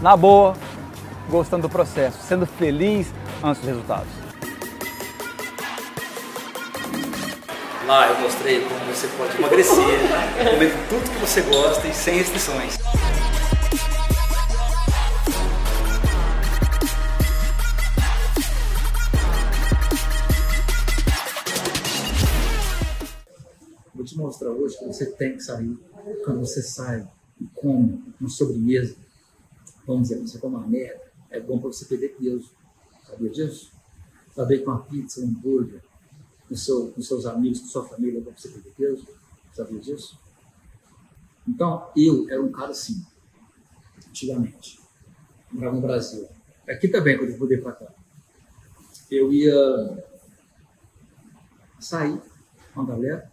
na boa, gostando do processo, sendo feliz antes dos resultados. Lá eu mostrei como você pode emagrecer, comer tudo que você gosta e sem restrições. Vou te mostrar hoje que você tem que sair. Quando você sai e come uma sobremesa, vamos dizer, você come uma merda, é bom para você perder peso. Sabia disso? Saber que uma pizza, um hambúrguer, com, seu, com seus amigos, com sua família, é bom para você perder peso. Sabia disso? Então, eu era um cara assim, antigamente. Morava no Brasil. Aqui também, quando eu mudei para cá. Eu ia sair com a galera.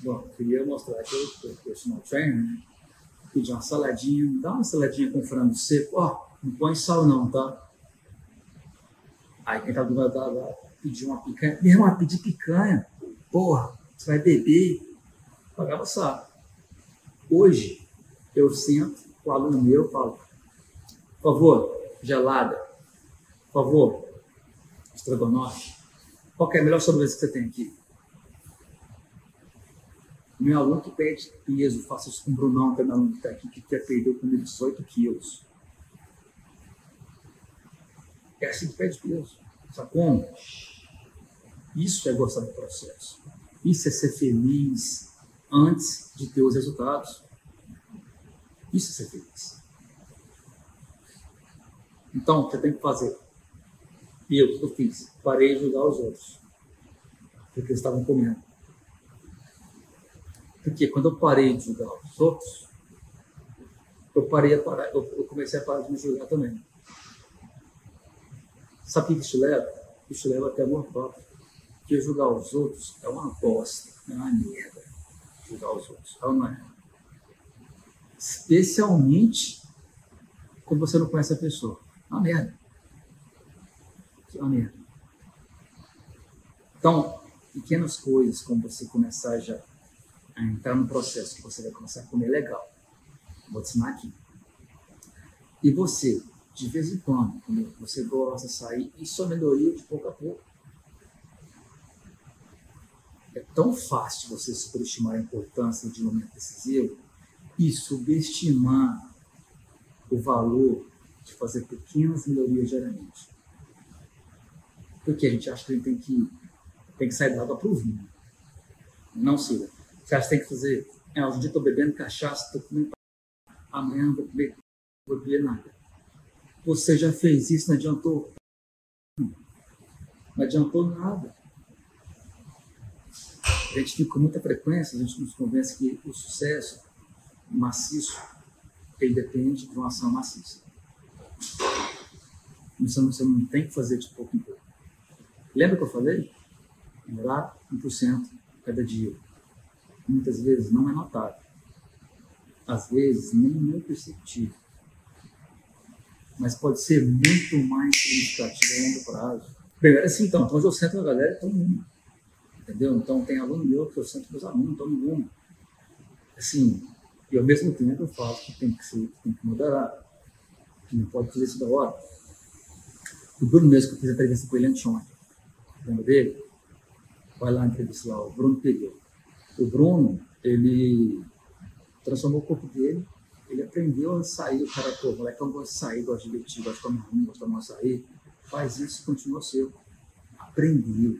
Bom, queria mostrar que eu sou personal trainer, né? Pedir uma saladinha, me dá uma saladinha com frango seco. Ó, não põe sal não, tá? Aí quem tava do lado lá pediu uma picanha. Meu irmão, pedir picanha. Porra, você vai beber. Pagava sal. Hoje, eu sento com o aluno meu falo, por favor, gelada. Por favor, estrogonofe. Qual é a melhor sobremesa que você tem aqui? Meu aluno que perde peso, faça isso com o Brunão, que é meu aluno que está aqui, que quer perder comigo 18 quilos. É assim que perde peso. Sabe como? Isso é gostar do processo. Isso é ser feliz antes de ter os resultados. Isso é ser feliz. Então, o que você tem que fazer? E eu, o que eu fiz? Parei de julgar os outros. Porque eles estavam comendo. Porque quando eu parei de julgar os outros, eu, parei a parar, eu, eu comecei a parar de me julgar também. Sabe o que isso leva? Isso leva até amor próprio. Porque julgar os outros é uma bosta, é uma merda. Julgar os outros. É ou não é? Especialmente quando você não conhece a pessoa. É uma merda. É uma merda. Então, pequenas coisas, como você começar já a entrar no processo que você vai começar a comer legal. Vou te ensinar aqui. E você, de vez em quando, quando você gosta de sair, isso é melhoria de pouco a pouco. É tão fácil você superestimar a importância de um momento decisivo e subestimar o valor de fazer pequenas melhorias diariamente. Porque a gente acha que a gente tem que, tem que sair da água para o vinho. Não, Cira. Você tem que fazer? É, hoje em dia estou bebendo cachaça, estou comendo. Amanhã não vou beber, não vou beber nada. Você já fez isso, não adiantou? Não adiantou nada. A gente fica com muita frequência, a gente nos convence que o sucesso maciço ele depende de uma ação maciça. Você não, você não tem que fazer de pouco em pouco. Lembra que eu falei? Melhorar 1% cada dia muitas vezes não é notável. Às vezes nem é perceptível. Mas pode ser muito mais significativo a longo prazo. Bem, assim, então, então hoje eu sento a galera e estou numa. Entendeu? Então tem aluno meu que eu sento os alunos, estou numa. Assim, e ao mesmo tempo eu falo que tem que, ser, tem que moderar. Que não pode fazer isso da hora. O Bruno mesmo, que eu fiz a entrevista com ele anteontem. Lembra dele? Vai lá entrevistar lá, o Bruno Pereira. O Bruno, ele transformou o corpo dele, ele aprendeu a sair. O cara, pô, moleque, eu gosto de sair, gosto de divertir, gosto de tomar ruim, gosto de tomar açaí. Faz isso e continua seu. Aprendeu.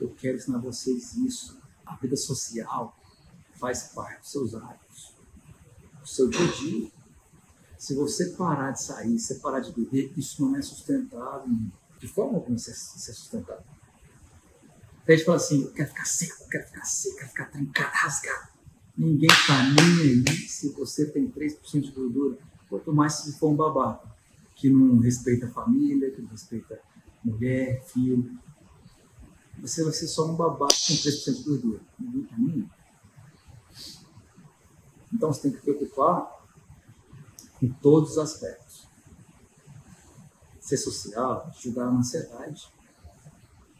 Eu quero ensinar vocês isso. A vida social faz parte dos seus hábitos, do seu dia a dia. Se você parar de sair, se parar de beber, isso não é sustentável. De forma alguma isso é sustentável. A gente fala assim, quero ficar seco, quero ficar seco, quero ficar trancado, rasgado. Ninguém tá nem aí se você tem 3% de gordura. Quanto mais se for um babaca, que não respeita a família, que não respeita mulher, filho. Você vai ser só um babaca com 3% de gordura. Ninguém tá nem aí. Então você tem que preocupar com todos os aspectos. Ser social, ajudar na ansiedade,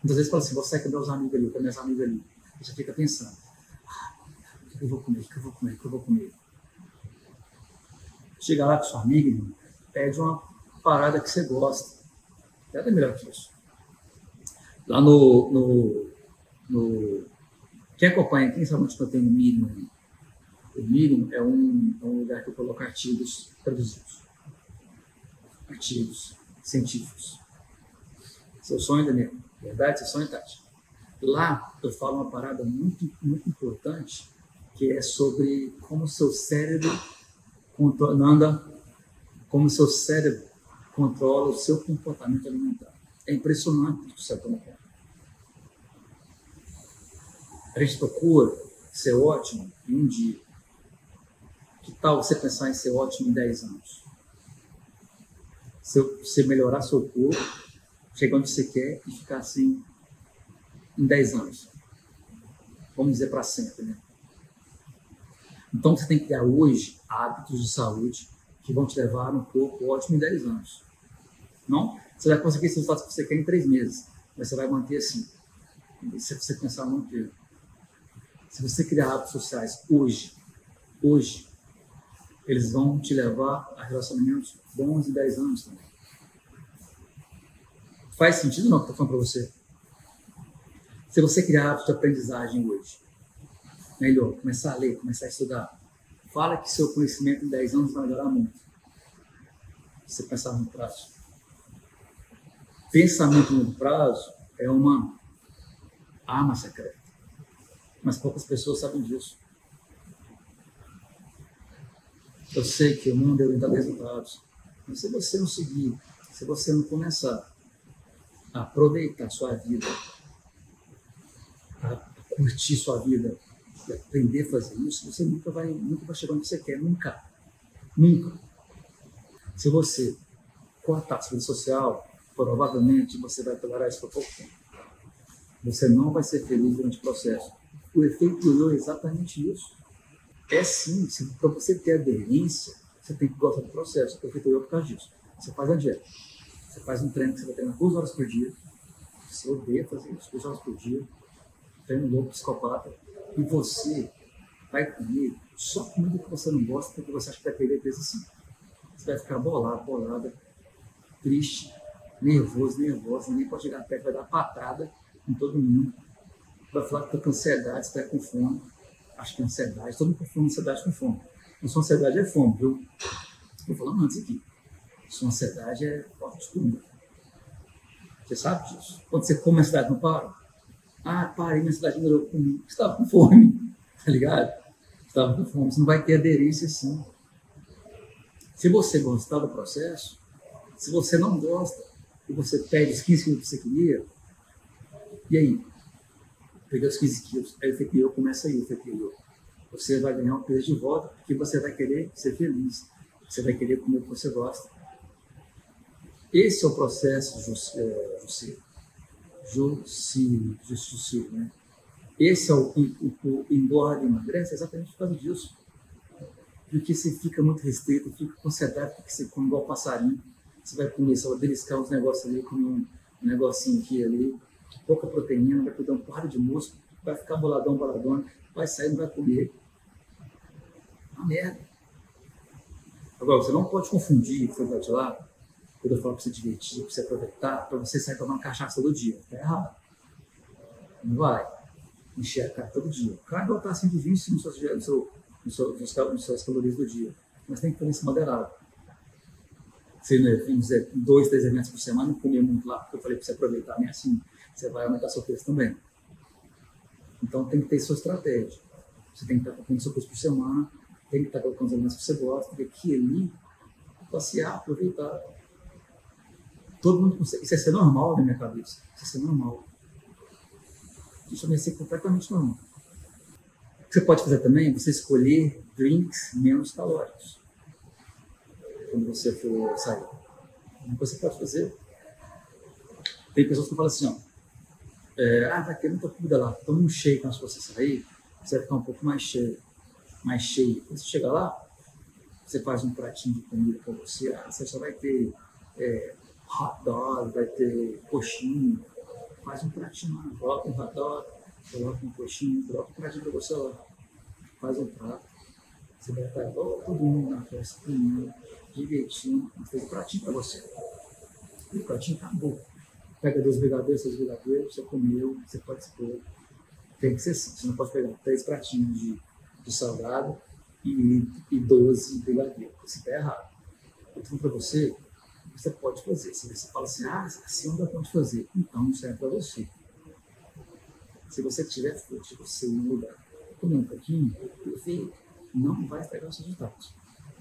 Muitas vezes fala assim, você com meus amigos ali, com meus amigos ali. Você fica pensando, ah, o que eu vou comer, o que eu vou comer, o que eu vou comer. Chega lá com sua amiga, irmão, pede uma parada que você gosta. Nada melhor que isso. Lá no, no, no quem acompanha, quem sabe onde eu tenho o Medium? O Medium é um, é um lugar que eu coloco artigos traduzidos. Artigos científicos. Seu sonho, Daniel. Verdade? Seu sonho, Tati? Lá eu falo uma parada muito, muito importante, que é sobre como seu cérebro anda, como seu cérebro controla o seu comportamento alimentar. É impressionante o que você toma conta. A gente procura ser ótimo em um dia. Que tal você pensar em ser ótimo em 10 anos? Se você melhorar seu corpo, chegar onde você quer e ficar assim em 10 anos. Vamos dizer para sempre, né? Então você tem que criar hoje hábitos de saúde que vão te levar um corpo ótimo em 10 anos. Não? Você vai conseguir esses resultados que você quer em 3 meses, mas você vai manter assim. Se você pensar no inteiro. Se você criar hábitos sociais hoje, hoje, eles vão te levar a relacionamentos bons em 10 anos também. Faz sentido não que eu estou falando para você? Se você criar hábitos de aprendizagem hoje, melhor, começar a ler, começar a estudar, fala que seu conhecimento em 10 anos vai melhorar muito. Se você pensar no prazo. Pensamento no prazo é uma arma secreta mas poucas pessoas sabem disso. Eu sei que o mundo é orientado a resultados, mas se você não seguir, se você não começar a aproveitar sua vida, a curtir sua vida, e aprender a fazer isso, você nunca vai, nunca vai chegar onde você quer, nunca. Nunca. Se você cortar sua vida social, provavelmente você vai tolerar isso por pouco tempo. Você não vai ser feliz durante o processo o efeito yo é exatamente isso. É sim, para você ter aderência, você tem que gostar do processo. O efeito yo é por causa disso. Você faz a dieta. Você faz um treino que você vai treinar duas horas por dia. Você odeia fazer isso, duas horas por dia. Treino louco, psicopata. E você vai comer só comida que você não gosta, porque você acha que vai perder peso assim. Você vai ficar bolado, bolada, triste, nervoso, nervosa. Ninguém pode chegar perto, vai dar patada em todo mundo vai falar que está com ansiedade, está com fome. Acho que é ansiedade, todo mundo confunde ansiedade com fome. Não sua ansiedade é fome, viu? Estou falando antes aqui. Sua ansiedade é falta de comida. Você sabe disso? Quando você come, a ansiedade não para? Ah, parei, minha ansiedade não eu comi. Você estava com fome, tá ligado? Estava com fome. Você não vai ter aderência assim. Se você gostar do processo, se você não gosta, e você perde os 15 quilos que você queria, e aí? peguei os 15 quilos. Aí o efeito começa aí, o efeito Você vai ganhar um peso de volta, porque você vai querer ser feliz. Você vai querer comer o que você gosta. Esse é o processo. Jussi, Jussi, né? Esse é o, o, o engorda e emagrece exatamente por causa disso. Porque você fica muito restrito, fica com ansiedade, porque você come igual passarinho. Você vai comer, você vai beliscar uns negócios ali, comer um, um negocinho aqui ali, pouca proteína, vai perder um par de músculo, vai ficar boladão, boladão, vai sair, não vai comer. Uma merda. Agora, você não pode confundir de lá, quando eu falo para você divertir, para você aproveitar, para você sair tomar cachaça todo dia. Está errado. Não vai. Encher a cara todo dia. O cara botar assim de 20 no seu, no seu, no seu, nos suas calorias do dia. Mas tem que fazer isso moderado. Se, né, dizer, dois, três eventos por semana, não comer muito lá, porque eu falei para você aproveitar, nem assim você vai aumentar seu preço também. Então tem que ter sua estratégia. Você tem que estar colocando seu preço por semana, tem que estar colocando os alimentos que você gosta, porque aqui ali, passear, aproveitar. Todo mundo consegue. Isso é ser normal na minha cabeça. Isso é ser normal. Isso vai ser completamente normal. O que você pode fazer também é você escolher drinks menos calóricos. Quando você for sair. Você pode fazer. Tem pessoas que falam assim, ó, é, ah, vai ter muita comida lá, toma um shake de você sair, você vai ficar um pouco mais cheio. Mais cheio. Quando você chega lá, você faz um pratinho de comida para você, ah, você só vai ter é, hot dog, vai ter coxinha, faz um pratinho lá, coloca um hot dog, coloca um coxinha, coloca um pratinho para você lá, faz um prato. Você vai estar todo mundo na festa, comendo, divertindo, fez o pratinho para você. E o pratinho acabou. Pega dois brigadeiros, seus brigadeiros, você comeu, você participou. Tem que ser assim. Você não pode pegar três pratinhos de, de salgado e, e 12 brigadeiros. Isso está errado. Eu estou para você, você pode fazer. Se você fala assim, ah, assim não dá conta de fazer, então não serve para você. Se você tiver força, você no lugar, comer um pouquinho, perfeito, não vai estragar os resultados.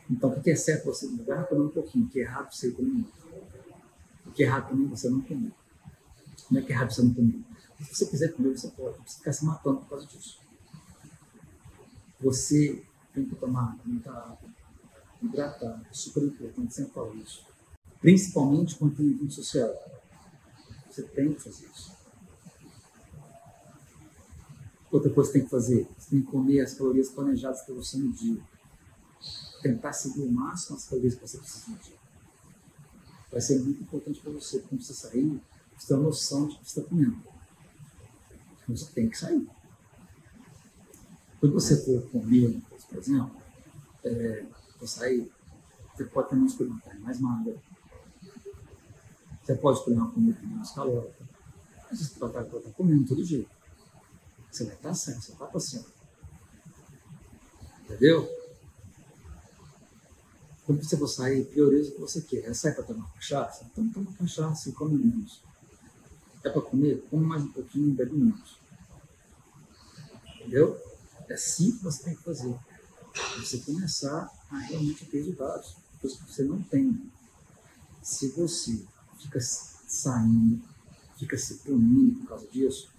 Então, o que é certo você no lugar, comer um pouquinho, o que é errado você comer muito. O que é errado também você não comer. Não é que é errado você não comer. Se você quiser comer, você pode. Precisa ficar se matando por causa disso. Você tem que tomar muita água, hidratar, é super importante, sempre falo isso. Principalmente quando tem evento social. Você tem que fazer isso. Outra coisa que tem que fazer, você tem que comer as calorias planejadas para você no dia. Tentar seguir o máximo as calorias que você precisa no dia. Vai ser muito importante para você, quando você sair, você ter uma noção de que você está comendo. Então você tem que sair. Quando você for comer, por exemplo, é, sair, você pode escolher uma carne mais magra. Você pode escolher uma comida menos calórica. Mas você vai estar, estar comendo todo jeito. Você vai estar certo, você está passeando. Entendeu? Quando você for sair, prioriza o que você quer. Sair para tomar cachaça? Então toma cachaça e come menos. É para comer? Come mais um pouquinho e bebe menos. Entendeu? É assim que você tem que fazer. Você começar a realmente ter resultados. Coisas que você não tem. Se você fica saindo, fica se punindo por causa disso,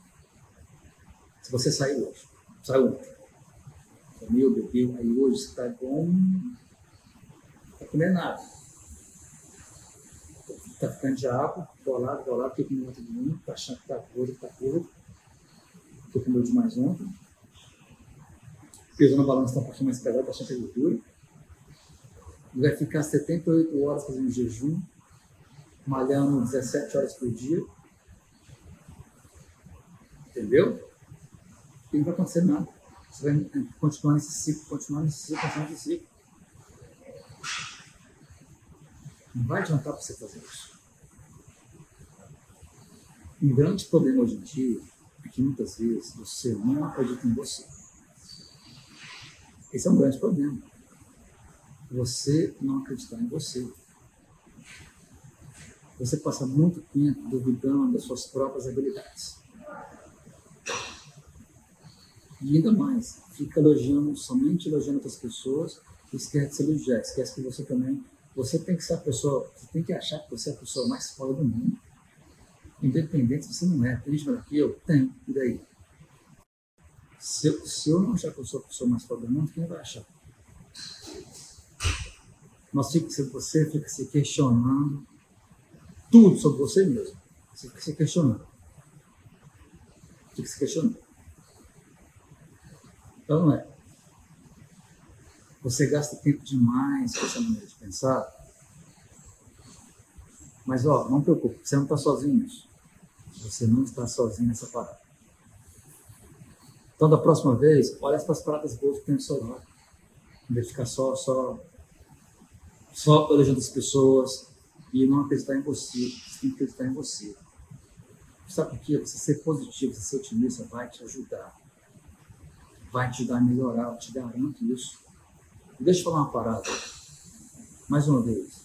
se você saiu hoje, saiu ontem, comeu, bebeu, aí hoje você está bom, não está comendo nada. Está ficando de água, bolado, bolado, porque comeu ontem de mim, está achando que está gordo, está gordo, porque comeu demais ontem peso na balança está um pouquinho mais pesado, está cheio de gordura. Ele vai ficar 78 horas fazendo jejum, malhando 17 horas por dia. Entendeu? E não vai acontecer nada. Você vai continuar nesse ciclo, continuar nesse ciclo, continuar nesse ciclo. Não vai adiantar para você fazer isso. Um grande problema hoje em dia é que muitas vezes você não acredita em você. Esse é um grande problema. Você não acreditar em você. Você passa muito tempo duvidando das suas próprias habilidades. E ainda mais, fica elogiando, somente elogiando outras pessoas, e esquece de se elogiar, esquece que você também, você tem que ser a pessoa, você tem que achar que você é a pessoa mais foda do mundo. Independente se você não é, tem melhor que eu? Tem, e daí? Se eu, se eu não achar que eu sou a pessoa mais foda do mundo, quem vai achar? Mas fica, se você fica se questionando tudo sobre você mesmo. Você fica se questionando. Fica se questionando. Então não é. Você gasta tempo demais com essa maneira de pensar. Mas ó, não preocupe, você não está sozinho nisso. Você não está sozinho nessa parada. Então, da próxima vez, olha para as pratas boas que tem no seu lado. Em vez de ficar só, só, só elogiando as pessoas e não acreditar em você. Você tem que acreditar em você. Sabe por quê? Você ser positivo, você ser otimista vai te ajudar. Vai te ajudar a melhorar, eu te garanto isso. Deixa eu falar uma parada. Mais uma vez,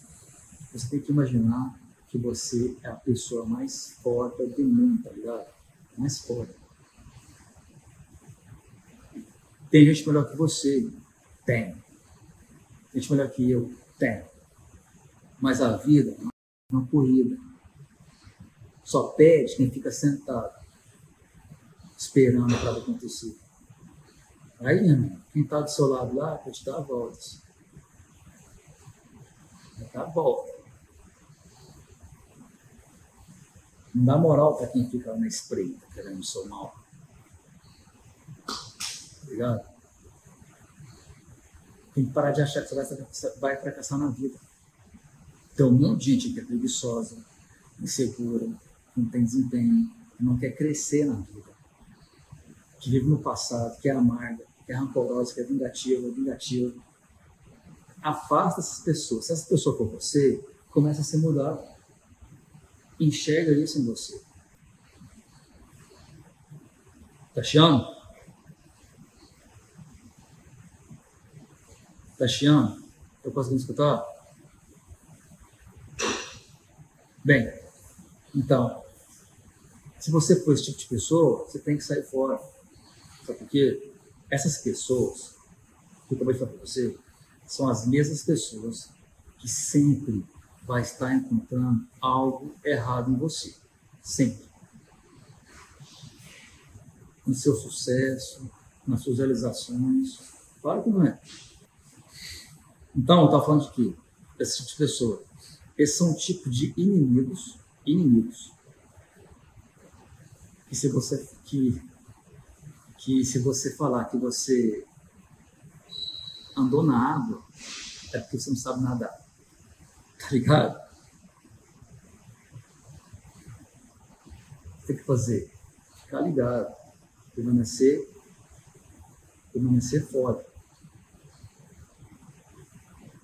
você tem que imaginar que você é a pessoa mais forte do mundo, tá ligado? Mais forte. Tem gente melhor que você? Tem. Tem gente melhor que eu? Tem. Mas a vida é uma corrida. Só pede quem fica sentado, esperando para acontecer. Aí, irmão, quem está do seu lado lá, pode dar voltas. A volta. Não dá moral para quem fica na espreita, querendo o seu mal ligado? Tem que parar de achar que você vai fracassar na vida. Tem um monte de gente que é preguiçosa, insegura, não tem desempenho, não quer crescer na vida. Que vive no passado, que é amarga, que é rancorosa, que é vingativa, vingativa. afasta essas pessoas. Se essa pessoa for você, começa a ser mudado. Enxerga isso em você. Tá chiando? Tá chiando? Eu conseguindo escutar? Bem, então, se você for esse tipo de pessoa, você tem que sair fora. Sabe por quê? Essas pessoas, que eu acabei de falar para você, são as mesmas pessoas que sempre vai estar encontrando algo errado em você. Sempre. No seu sucesso, nas suas realizações. Claro que não é. Então, eu estava falando de quê? Esse tipo de pessoa. Esses são um tipo de inimigos, inimigos, que se você que, que se você falar que você andou na água, é porque você não sabe nadar. Tá ligado? Tem que fazer? Ficar ligado. Permanecer, permanecer fora.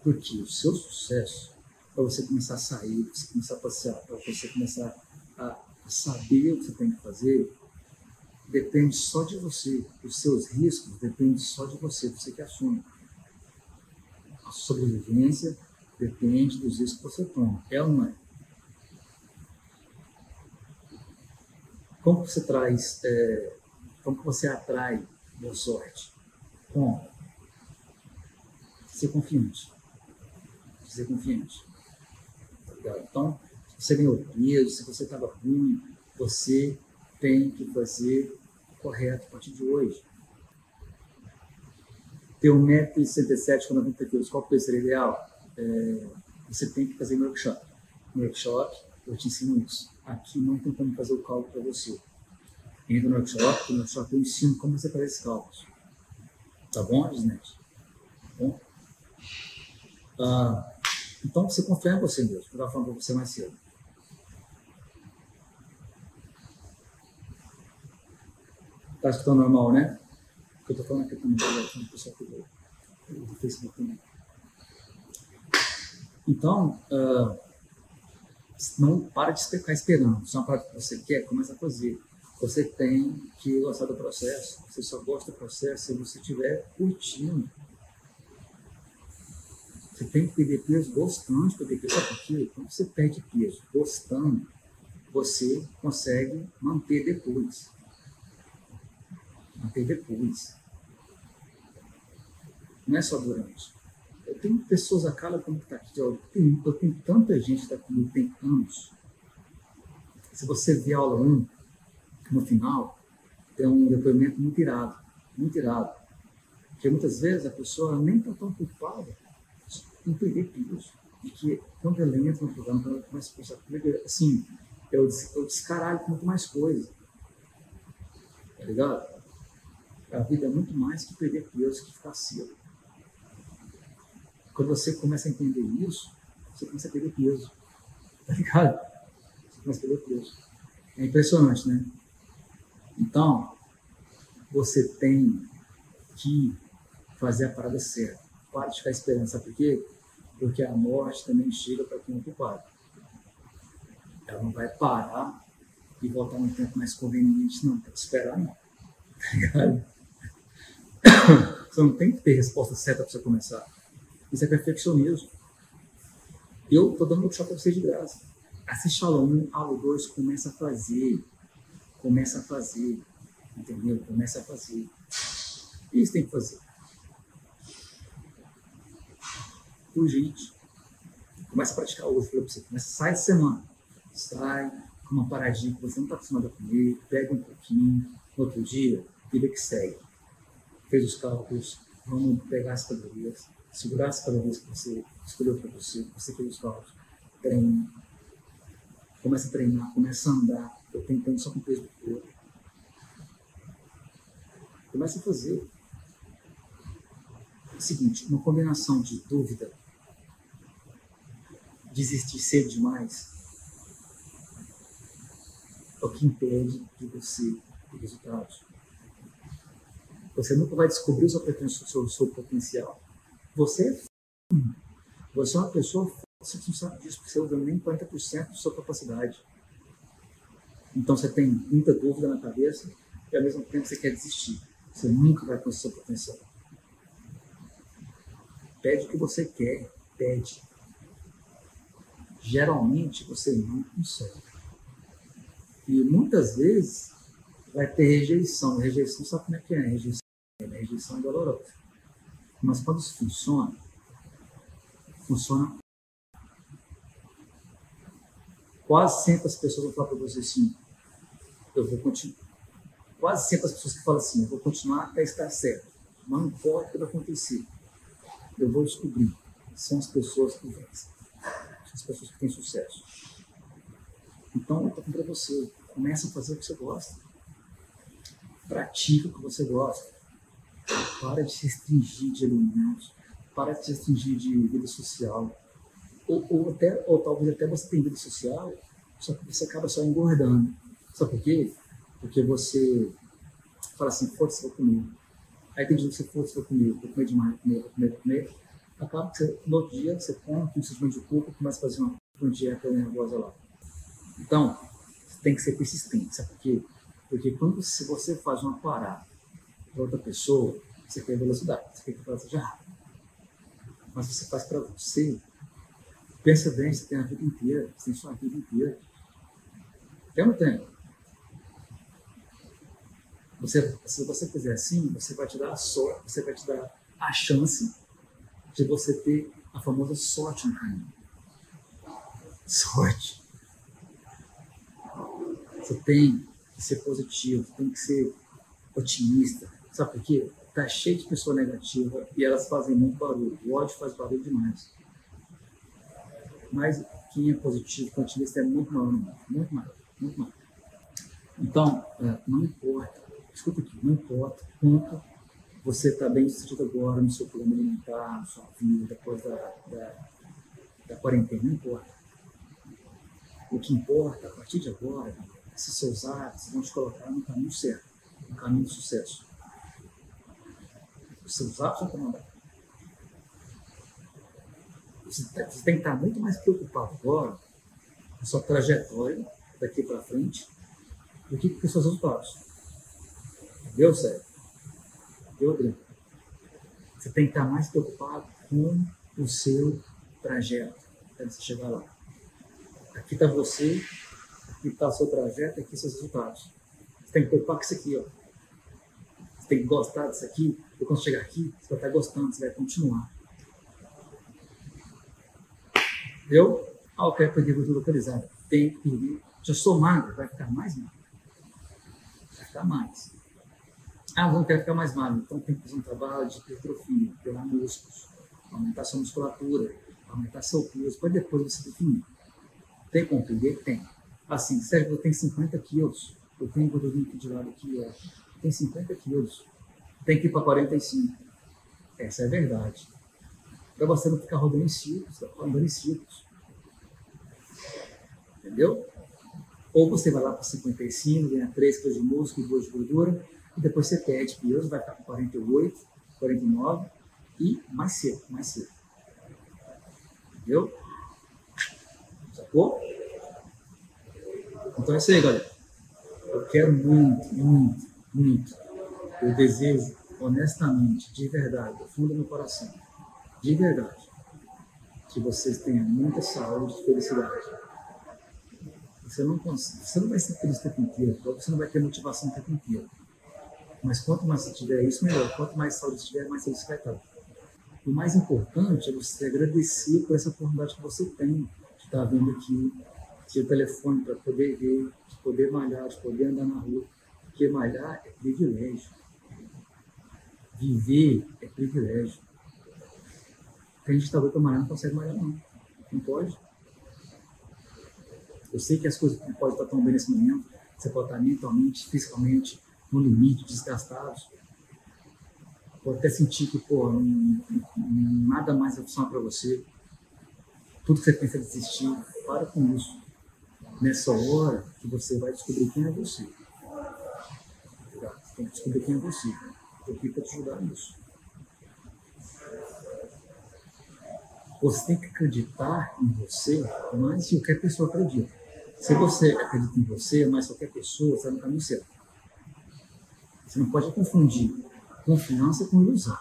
Porque o seu sucesso, para você começar a sair, para você começar a passear, para você começar a saber o que você tem que fazer, depende só de você. Os seus riscos dependem só de você, você que assume a sobrevivência depende dos riscos que você toma. É ou não é? Como você traz, é, como você atrai boa sorte? Como? Ser confiante. Ser confiante. Tá então, se você ganhou peso, se você estava ruim, você tem que fazer correto a partir de hoje ter 1,67m com 90 quilos, qual que seria ideal? É, você tem que fazer um workshop. No workshop, eu te ensino isso. Aqui não tem como fazer o cálculo para você. Entra no workshop, no workshop eu ensino como você faz esse cálculo. Tá bom, Gisnete? Tá bom? Ah, então, você confia em você mesmo. Eu estava falando para você mais cedo. Tá escutando normal, né? que eu estou falando aqui também, o pessoal que do, do Facebook também. Então, uh, não para de ficar esperando. Se é uma parte que você quer, começa a fazer. Você tem que gostar do processo. Você só gosta do processo se você estiver curtindo. Você tem que perder peso gostando de perder peso. Sabe? Quando você perde peso gostando, você consegue manter depois até depois. Não é só durante. Eu tenho pessoas a cada como está aqui, eu tenho, eu tenho tanta gente que está comigo tem anos. Se você ver a aula 1, no final, tem um depoimento muito irado, muito irado. Porque muitas vezes a pessoa nem está tão preocupada em perder peso. E que ela entra no programa, ela começa a pensar, assim, eu, eu descaralho muito mais coisa. Tá ligado? A vida é muito mais que perder peso, que ficar cedo. Quando você começa a entender isso, você começa a perder peso. Tá ligado? Você começa a perder peso. É impressionante, né? Então, você tem que fazer a parada certa. Para de ficar esperando. Sabe por quê? Porque a morte também chega para quem é ocupado. Ela não vai parar e voltar um tempo mais conveniente, não. Tem que esperar, não. Tá? Você não tem que ter resposta certa para você começar. Isso é perfeccionismo. Eu estou dando workshop para vocês de graça. Assiste aula 1, aula 2, começa a fazer. Começa a fazer. Entendeu? Começa a fazer. Isso tem que fazer. Urgente. Começa a praticar hoje, falei para você. Começa, sai de semana. Sai com uma paradinha que você não está acostumado a comer, pega um pouquinho, no outro dia, vida que segue fez os cálculos, vamos pegar as calorias, segurar as calorias que você escolheu para você, você fez os cálculos, treina, começa a treinar, começa a andar, eu tentando só com o peso do corpo. Começa a fazer. É o seguinte, uma combinação de dúvida, desistir cedo demais, é o que impede de você ter resultados. Você nunca vai descobrir o seu, seu, seu potencial. Você Você é uma pessoa forte, você não sabe disso, porque você usa nem 40% da sua capacidade. Então você tem muita dúvida na cabeça e ao mesmo tempo você quer desistir. Você nunca vai conseguir seu potencial. Pede o que você quer, pede. Geralmente você não consegue. E muitas vezes vai ter rejeição. Rejeição, sabe como é que é? Rejeição, rejeição é dolorosa. Mas quando isso funciona, funciona. Quase sempre as pessoas vão falar para você assim: eu vou continuar. Quase sempre as pessoas que falam assim: eu vou continuar até estar certo. Não importa o que vai acontecer. Eu vou descobrir. São as pessoas que vencem. As pessoas que têm sucesso. Então, eu estou para você. Começa a fazer o que você gosta. Pratica o que você gosta. Para de se restringir de alimentos. Para de se restringir de vida social. Ou, ou, até, ou talvez até você tenha vida social, só que você acaba só engordando. Sabe por quê? Porque você fala assim, foda-se, vou comer. Aí tem dia que você foda-se, vou comer, vou comer demais, vou comer, vou comer, vou comer. Acaba que você, no outro dia você come, com seus de culpa, começa a fazer uma, uma dieta nervosa lá. Então, tem que ser persistente, sabe por quê? Porque quando se você faz uma parada para outra pessoa, você quer velocidade, você quer que ela seja rápida. Mas você faz para você, pensa bem, você tem a vida inteira, você tem sua vida inteira. Tem ou não tem? Você, se você fizer assim, você vai te dar a sorte, você vai te dar a chance de você ter a famosa sorte no caminho. Sorte. Você tem que ser positivo, tem que ser otimista. Sabe por quê? Tá cheio de pessoa negativa e elas fazem muito barulho. O ódio faz barulho demais. Mas quem é positivo, otimista é muito maior, muito maior, muito maior. Então, é, não importa escuta aqui, não importa quanto você está bem sucedido agora no seu plano alimentar, na sua vida, depois da, da, da quarentena, não importa. O que importa, a partir de agora, é se seus hábitos vão te colocar no caminho certo, no caminho do sucesso. Os seus hábitos vão comandar. Você, você tem que estar muito mais preocupado agora com a sua trajetória daqui para frente do que com os seus resultados. Deu certo? Adriano? Você tem que estar mais preocupado com o seu trajeto até você chegar lá. Aqui está você, aqui está o seu trajeto, aqui seus resultados. Você tem que preocupar com isso aqui, ó. Você tem que gostar disso aqui, e quando chegar aqui, você vai estar gostando, você vai continuar. Entendeu? Ah, eu quero perder gordura. Tem que perder. Já sou magro, vai ficar mais magro. Vai ficar mais. Ah, vamos querer ficar mais magro. Então tem que fazer um trabalho de hipertrofia, pegar músculos, aumentar sua musculatura, aumentar seu peso, para depois você definir. Tem como perder? Tem. Assim, Sérgio, eu tenho 50 quilos. Eu tenho gordurinha aqui de lado aqui, ó. Tem 50 quilos. Tem que ir para 45. Essa é a verdade. Para você não ficar rodando em círculos, andando em círculos. Entendeu? Ou você vai lá para 55, ganha 3 quilos de músculo e 2 de gordura, e depois você pede peso, vai ficar com 48, 49 e mais cedo, mais cedo. Entendeu? Sacou? Então é isso aí, galera. Eu quero muito, muito, muito. Eu desejo, honestamente, de verdade, do fundo do meu coração, de verdade, que vocês tenham muita saúde e felicidade. Você não, você não vai ser feliz o tempo inteiro, você não vai ter motivação o tempo inteiro. Mas quanto mais tiver isso, melhor. Quanto mais saúde tiver, mais você vai estar. O mais importante é você agradecer por essa oportunidade que você tem de estar vindo aqui, de ter telefone para poder ver, de poder malhar, de poder andar na rua. Porque malhar é privilégio. Viver é privilégio. Tem gente que está para malhar não consegue malhar, não. Não pode. Eu sei que as coisas não podem estar tão bem nesse momento. Você pode estar mentalmente, fisicamente, no limite, desgastados. Pode até sentir que, pô, não, nada mais é opção para você. Tudo que você pensa desistir, para com isso. Nessa hora que você vai descobrir quem é você. Você tem que descobrir quem é você. Eu aqui para te ajudar nisso. Você tem que acreditar em você mais que qualquer pessoa acredita. Se você acredita em você, mais qualquer pessoa, está no caminho certo. Você não pode confundir confiança com ilusão.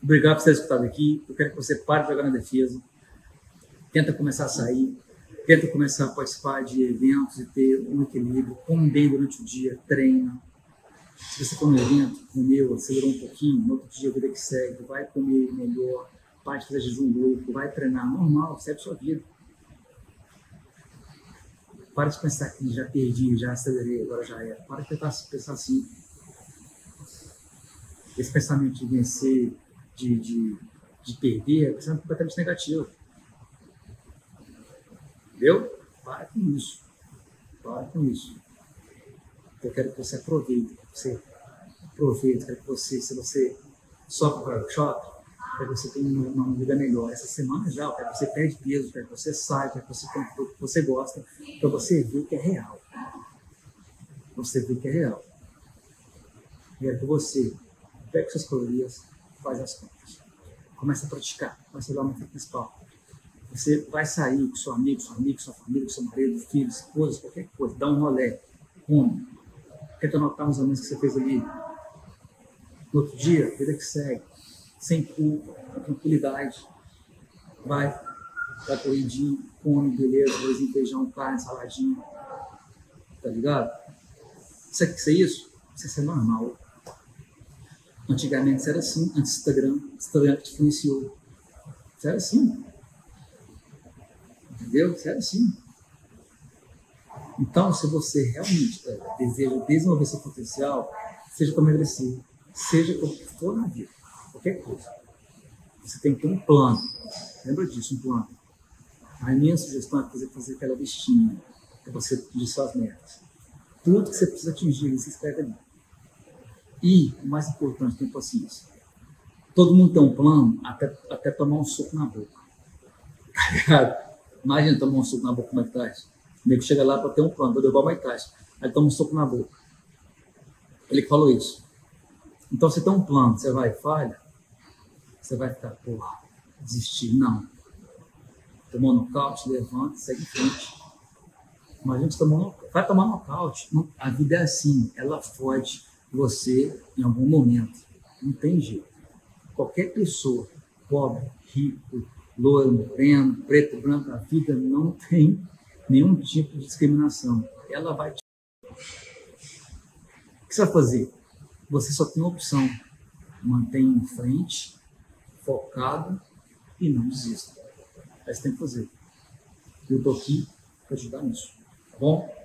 Obrigado por ter escutado aqui. Eu quero que você pare de jogar na defesa. Tenta começar a sair. Tenta começar a participar de eventos e ter um equilíbrio. Come bem durante o dia. Treina. Se você for no evento, comeu, acelerou um pouquinho, no outro dia, vida que segue, vai comer melhor, para de fazer jejum louco, vai treinar normal, segue sua vida. Para de pensar que já perdi, já acelerei, agora já é. Para de pensar assim. Esse pensamento de vencer, de, de, de perder, é um pensamento completamente negativo. Entendeu? Para com isso. Para com isso. Eu quero que você aproveite. Que você aproveite. Quero que você, se você sofre para o shopping, para que você tenha uma, vida melhor. Essa semana já, para que você perde peso, para que você saia, para que você compre o que você gosta, para você ver que é real. Você ver que é real. Quero que você pegue suas calorias, faz as contas. Começa a praticar, começa a dar uma principal. Você vai sair com seu amigo, seu amigo, sua família, seu marido, filho, esposa, qualquer coisa, dá um rolé, come. Tenta anotar uns amigos que você fez ali. No outro dia, vida que segue, sem culpa, com tranquilidade. Vai, vai corridinho, come, beleza, arrozinho, feijão, carne, saladinha. Tá ligado? Aqui, isso é isso? Isso é normal. Antigamente era assim, antes do Instagram, Instagram influenciou. Isso era assim. Entendeu? Isso era assim. Então, se você realmente é, deseja desenvolver seu potencial, seja como emagrecer, seja como for na vida, qualquer coisa, você tem que ter um plano. Lembra disso, um plano. A minha sugestão é fazer, fazer aquela listinha para você atingir suas metas. Tudo que você precisa atingir, você escreve ali. E, o mais importante, tem paciência. Todo mundo tem um plano até, até tomar um soco na boca. Tá ligado? Imagina tomar um soco na boca como é que tá isso. O nego chega lá para ter um plano, para derrubar o Mike Tyson. Aí toma um soco na boca. Ele falou isso. Então você tem um plano, você vai e falha, você vai ficar, porra, desistir. Não. Tomou nocaute, levanta, segue em frente. Imagina você tomou vai tomar nocaute. A vida é assim, ela fode você em algum momento. Não tem jeito. Qualquer pessoa, pobre, rico, loiro, moreno, preto, branco, a vida não tem nenhum tipo de discriminação. Ela vai te... O que você vai fazer? Você só tem uma opção. Mantenha em frente, focado e não desista. É isso que tem que fazer. Eu estou aqui para ajudar nisso. Tá bom?